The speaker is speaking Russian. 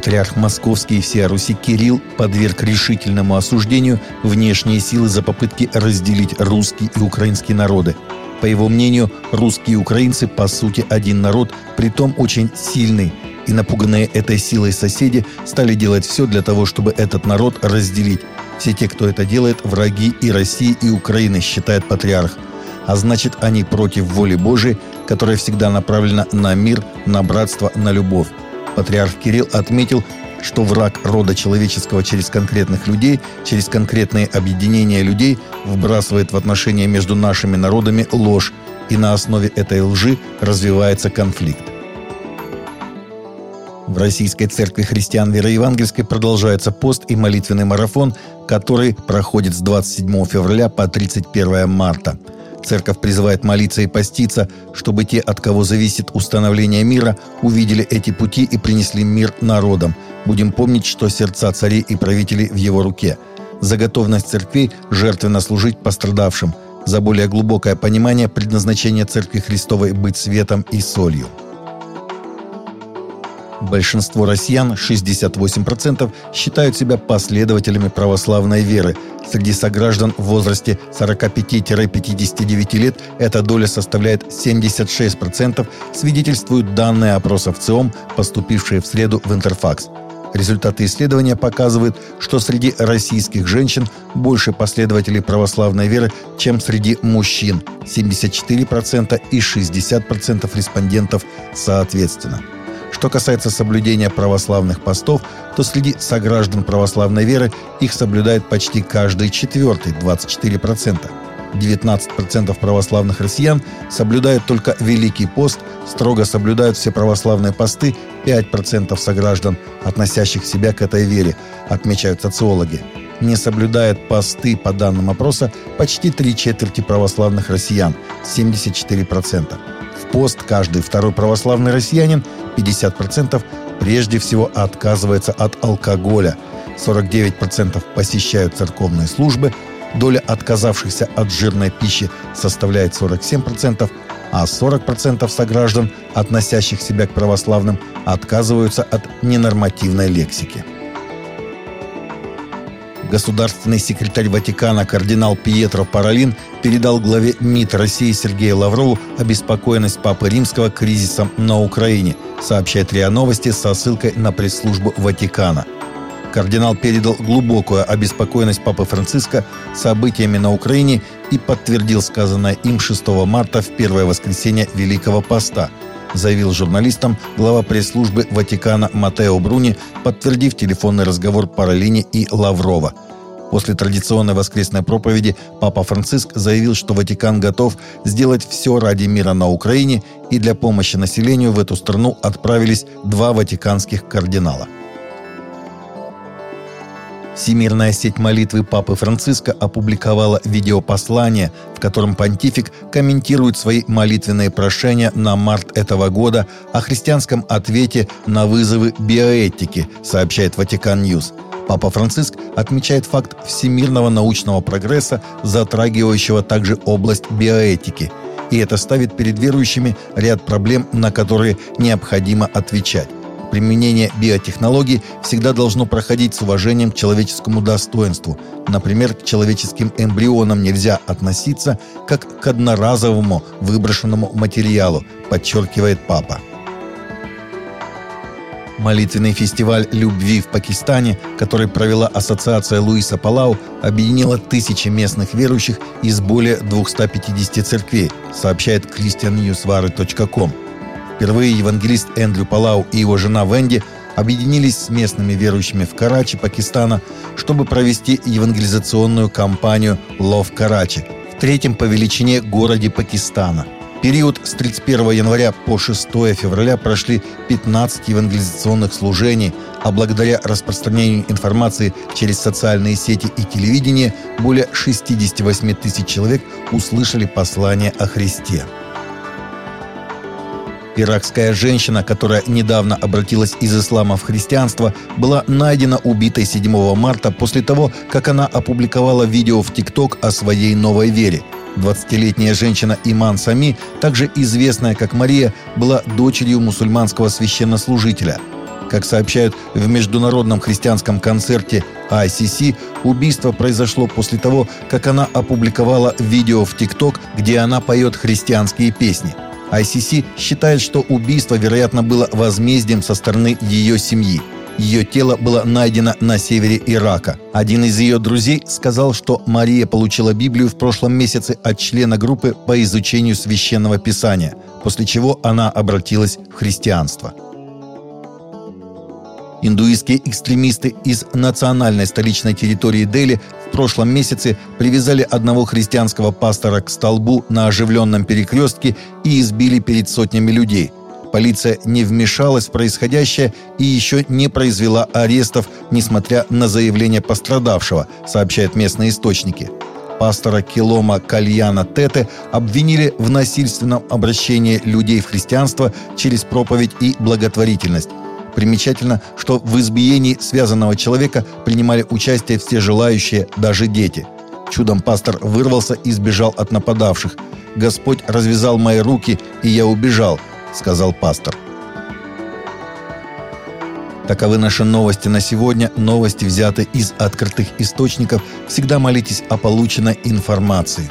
Патриарх Московский и всея Руси Кирилл подверг решительному осуждению внешние силы за попытки разделить русский и украинский народы. По его мнению, русские и украинцы по сути один народ, притом очень сильный, и напуганные этой силой соседи стали делать все для того, чтобы этот народ разделить. Все те, кто это делает, враги и России, и Украины, считает патриарх. А значит, они против воли Божией, которая всегда направлена на мир, на братство, на любовь. Патриарх Кирилл отметил, что враг рода человеческого через конкретных людей, через конкретные объединения людей вбрасывает в отношения между нашими народами ложь, и на основе этой лжи развивается конфликт. В Российской Церкви Христиан Веры Евангельской продолжается пост и молитвенный марафон, который проходит с 27 февраля по 31 марта. Церковь призывает молиться и поститься, чтобы те, от кого зависит установление мира, увидели эти пути и принесли мир народам. Будем помнить, что сердца царей и правителей в его руке. За готовность церквей жертвенно служить пострадавшим. За более глубокое понимание предназначения Церкви Христовой быть светом и солью. Большинство россиян, 68%, считают себя последователями православной веры. Среди сограждан в возрасте 45-59 лет эта доля составляет 76%, свидетельствуют данные опросов ЦИОМ, поступившие в среду в Интерфакс. Результаты исследования показывают, что среди российских женщин больше последователей православной веры, чем среди мужчин – 74% и 60% респондентов соответственно. Что касается соблюдения православных постов, то среди сограждан православной веры их соблюдает почти каждый четвертый, 24%. 19% православных россиян соблюдают только Великий пост, строго соблюдают все православные посты 5% сограждан, относящих себя к этой вере, отмечают социологи. Не соблюдает посты, по данным опроса, почти три четверти православных россиян, 74% пост каждый второй православный россиянин, 50% прежде всего отказывается от алкоголя, 49% посещают церковные службы, доля отказавшихся от жирной пищи составляет 47%, а 40% сограждан, относящих себя к православным, отказываются от ненормативной лексики. Государственный секретарь Ватикана кардинал Пьетро Паралин передал главе МИД России Сергею Лаврову обеспокоенность Папы Римского кризисом на Украине, сообщает РИА Новости со ссылкой на пресс-службу Ватикана. Кардинал передал глубокую обеспокоенность Папы Франциска событиями на Украине и подтвердил сказанное им 6 марта в первое воскресенье Великого Поста – заявил журналистам глава пресс-службы Ватикана Матео Бруни, подтвердив телефонный разговор Паралини и Лаврова. После традиционной воскресной проповеди Папа Франциск заявил, что Ватикан готов сделать все ради мира на Украине и для помощи населению в эту страну отправились два ватиканских кардинала – Всемирная сеть молитвы Папы Франциска опубликовала видеопослание, в котором понтифик комментирует свои молитвенные прошения на март этого года о христианском ответе на вызовы биоэтики, сообщает Vatican News. Папа Франциск отмечает факт всемирного научного прогресса, затрагивающего также область биоэтики. И это ставит перед верующими ряд проблем, на которые необходимо отвечать. Применение биотехнологий всегда должно проходить с уважением к человеческому достоинству. Например, к человеческим эмбрионам нельзя относиться как к одноразовому выброшенному материалу, подчеркивает папа. Молитвенный фестиваль любви в Пакистане, который провела ассоциация Луиса Палау, объединила тысячи местных верующих из более 250 церквей, сообщает christiannewsware.com. Впервые евангелист Эндрю Палау и его жена Венди объединились с местными верующими в Карачи, Пакистана, чтобы провести евангелизационную кампанию «Лов Карачи» в третьем по величине городе Пакистана. Период с 31 января по 6 февраля прошли 15 евангелизационных служений, а благодаря распространению информации через социальные сети и телевидение более 68 тысяч человек услышали послание о Христе. Иракская женщина, которая недавно обратилась из ислама в христианство, была найдена убитой 7 марта после того, как она опубликовала видео в ТикТок о своей новой вере. 20-летняя женщина Иман Сами, также известная как Мария, была дочерью мусульманского священнослужителя. Как сообщают в международном христианском концерте ICC, убийство произошло после того, как она опубликовала видео в ТикТок, где она поет христианские песни. ICC считает, что убийство, вероятно, было возмездием со стороны ее семьи. Ее тело было найдено на севере Ирака. Один из ее друзей сказал, что Мария получила Библию в прошлом месяце от члена группы по изучению священного писания, после чего она обратилась в христианство. Индуистские экстремисты из национальной столичной территории Дели в прошлом месяце привязали одного христианского пастора к столбу на оживленном перекрестке и избили перед сотнями людей – Полиция не вмешалась в происходящее и еще не произвела арестов, несмотря на заявление пострадавшего, сообщают местные источники. Пастора Килома Кальяна Тете обвинили в насильственном обращении людей в христианство через проповедь и благотворительность. Примечательно, что в избиении связанного человека принимали участие все желающие, даже дети. Чудом пастор вырвался и сбежал от нападавших. «Господь развязал мои руки, и я убежал», — сказал пастор. Таковы наши новости на сегодня. Новости взяты из открытых источников. Всегда молитесь о полученной информации.